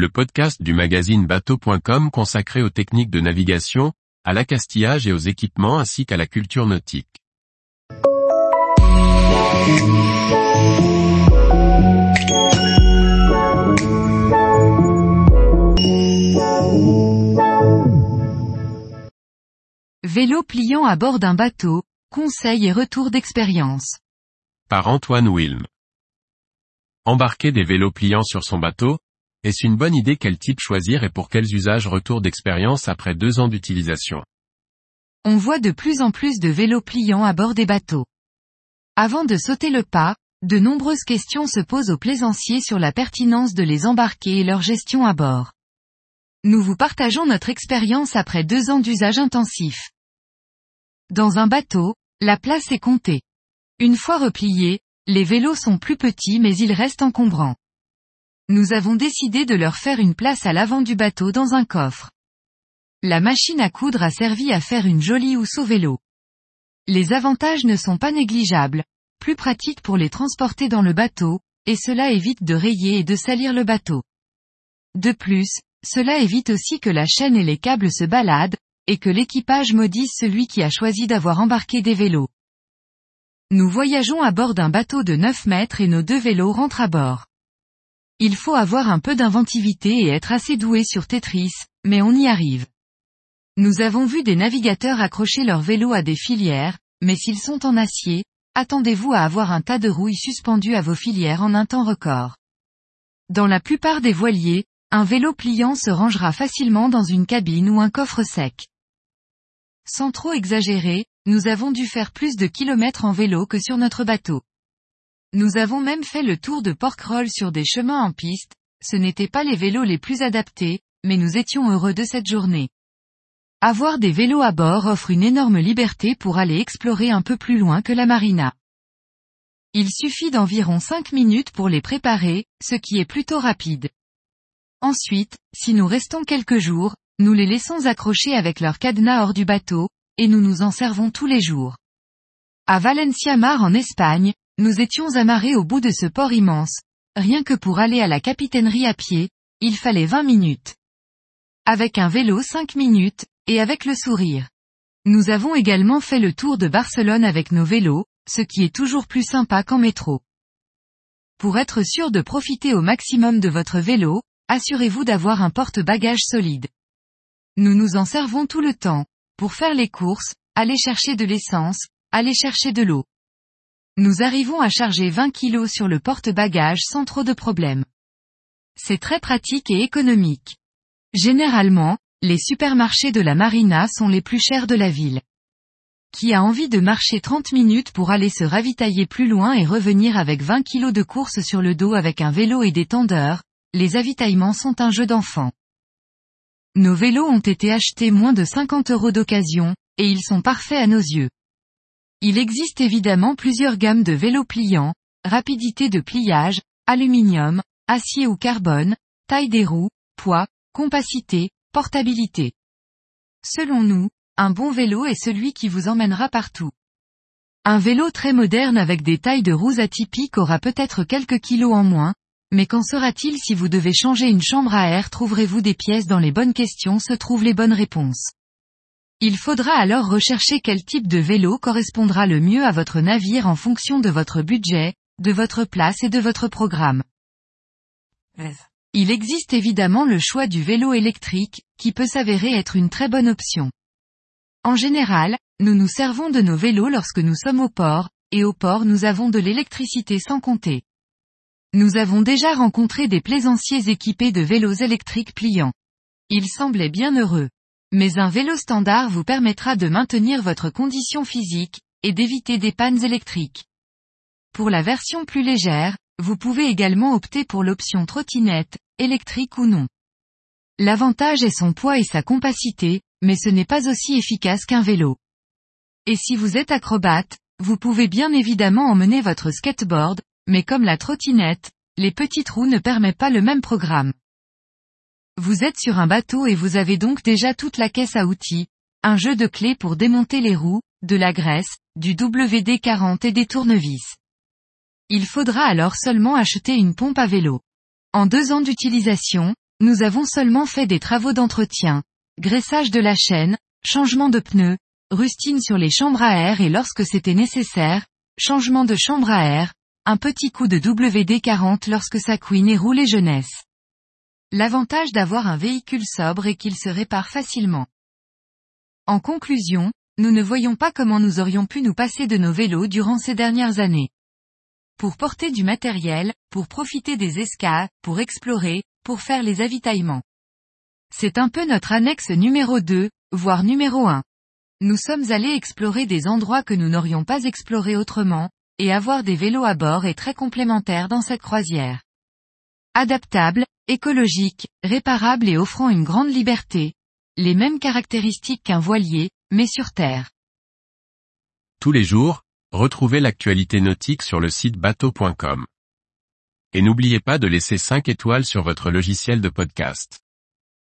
le podcast du magazine bateau.com consacré aux techniques de navigation, à l'accastillage et aux équipements ainsi qu'à la culture nautique. Vélo pliant à bord d'un bateau, conseils et retour d'expérience. Par Antoine Wilm. Embarquer des vélos pliants sur son bateau, est-ce une bonne idée quel type choisir et pour quels usages retour d'expérience après deux ans d'utilisation? On voit de plus en plus de vélos pliants à bord des bateaux. Avant de sauter le pas, de nombreuses questions se posent aux plaisanciers sur la pertinence de les embarquer et leur gestion à bord. Nous vous partageons notre expérience après deux ans d'usage intensif. Dans un bateau, la place est comptée. Une fois repliés, les vélos sont plus petits mais ils restent encombrants. Nous avons décidé de leur faire une place à l'avant du bateau dans un coffre. La machine à coudre a servi à faire une jolie housse au vélo. Les avantages ne sont pas négligeables, plus pratique pour les transporter dans le bateau, et cela évite de rayer et de salir le bateau. De plus, cela évite aussi que la chaîne et les câbles se baladent, et que l'équipage maudisse celui qui a choisi d'avoir embarqué des vélos. Nous voyageons à bord d'un bateau de 9 mètres et nos deux vélos rentrent à bord. Il faut avoir un peu d'inventivité et être assez doué sur Tetris, mais on y arrive. Nous avons vu des navigateurs accrocher leurs vélos à des filières, mais s'ils sont en acier, attendez-vous à avoir un tas de rouilles suspendues à vos filières en un temps record. Dans la plupart des voiliers, un vélo pliant se rangera facilement dans une cabine ou un coffre sec. Sans trop exagérer, nous avons dû faire plus de kilomètres en vélo que sur notre bateau. Nous avons même fait le tour de Porquerolles sur des chemins en piste, ce n'étaient pas les vélos les plus adaptés, mais nous étions heureux de cette journée. Avoir des vélos à bord offre une énorme liberté pour aller explorer un peu plus loin que la marina. Il suffit d'environ 5 minutes pour les préparer, ce qui est plutôt rapide. Ensuite, si nous restons quelques jours, nous les laissons accrocher avec leur cadenas hors du bateau, et nous nous en servons tous les jours. À Valencia Mar en Espagne, nous étions amarrés au bout de ce port immense. Rien que pour aller à la capitainerie à pied, il fallait 20 minutes. Avec un vélo 5 minutes, et avec le sourire. Nous avons également fait le tour de Barcelone avec nos vélos, ce qui est toujours plus sympa qu'en métro. Pour être sûr de profiter au maximum de votre vélo, assurez-vous d'avoir un porte-bagages solide. Nous nous en servons tout le temps, pour faire les courses, aller chercher de l'essence, aller chercher de l'eau. Nous arrivons à charger 20 kg sur le porte-bagages sans trop de problèmes. C'est très pratique et économique. Généralement, les supermarchés de la marina sont les plus chers de la ville. Qui a envie de marcher 30 minutes pour aller se ravitailler plus loin et revenir avec 20 kg de course sur le dos avec un vélo et des tendeurs, les avitaillements sont un jeu d'enfant. Nos vélos ont été achetés moins de 50 euros d'occasion, et ils sont parfaits à nos yeux. Il existe évidemment plusieurs gammes de vélos pliants, rapidité de pliage, aluminium, acier ou carbone, taille des roues, poids, compacité, portabilité. Selon nous, un bon vélo est celui qui vous emmènera partout. Un vélo très moderne avec des tailles de roues atypiques aura peut-être quelques kilos en moins, mais qu'en sera-t-il si vous devez changer une chambre à air? Trouverez-vous des pièces dans les bonnes questions? Se trouvent les bonnes réponses. Il faudra alors rechercher quel type de vélo correspondra le mieux à votre navire en fonction de votre budget, de votre place et de votre programme. Il existe évidemment le choix du vélo électrique, qui peut s'avérer être une très bonne option. En général, nous nous servons de nos vélos lorsque nous sommes au port, et au port nous avons de l'électricité sans compter. Nous avons déjà rencontré des plaisanciers équipés de vélos électriques pliants. Ils semblaient bien heureux. Mais un vélo standard vous permettra de maintenir votre condition physique, et d'éviter des pannes électriques. Pour la version plus légère, vous pouvez également opter pour l'option trottinette, électrique ou non. L'avantage est son poids et sa compacité, mais ce n'est pas aussi efficace qu'un vélo. Et si vous êtes acrobate, vous pouvez bien évidemment emmener votre skateboard, mais comme la trottinette, les petites roues ne permettent pas le même programme. Vous êtes sur un bateau et vous avez donc déjà toute la caisse à outils, un jeu de clés pour démonter les roues, de la graisse, du WD-40 et des tournevis. Il faudra alors seulement acheter une pompe à vélo. En deux ans d'utilisation, nous avons seulement fait des travaux d'entretien, graissage de la chaîne, changement de pneus, rustine sur les chambres à air et lorsque c'était nécessaire, changement de chambre à air, un petit coup de WD-40 lorsque ça couine et roulait jeunesse. L'avantage d'avoir un véhicule sobre est qu'il se répare facilement. En conclusion, nous ne voyons pas comment nous aurions pu nous passer de nos vélos durant ces dernières années. Pour porter du matériel, pour profiter des escas, pour explorer, pour faire les avitaillements. C'est un peu notre annexe numéro 2, voire numéro 1. Nous sommes allés explorer des endroits que nous n'aurions pas explorés autrement, et avoir des vélos à bord est très complémentaire dans cette croisière. Adaptable, écologique, réparable et offrant une grande liberté. Les mêmes caractéristiques qu'un voilier, mais sur terre. Tous les jours, retrouvez l'actualité nautique sur le site bateau.com. Et n'oubliez pas de laisser 5 étoiles sur votre logiciel de podcast.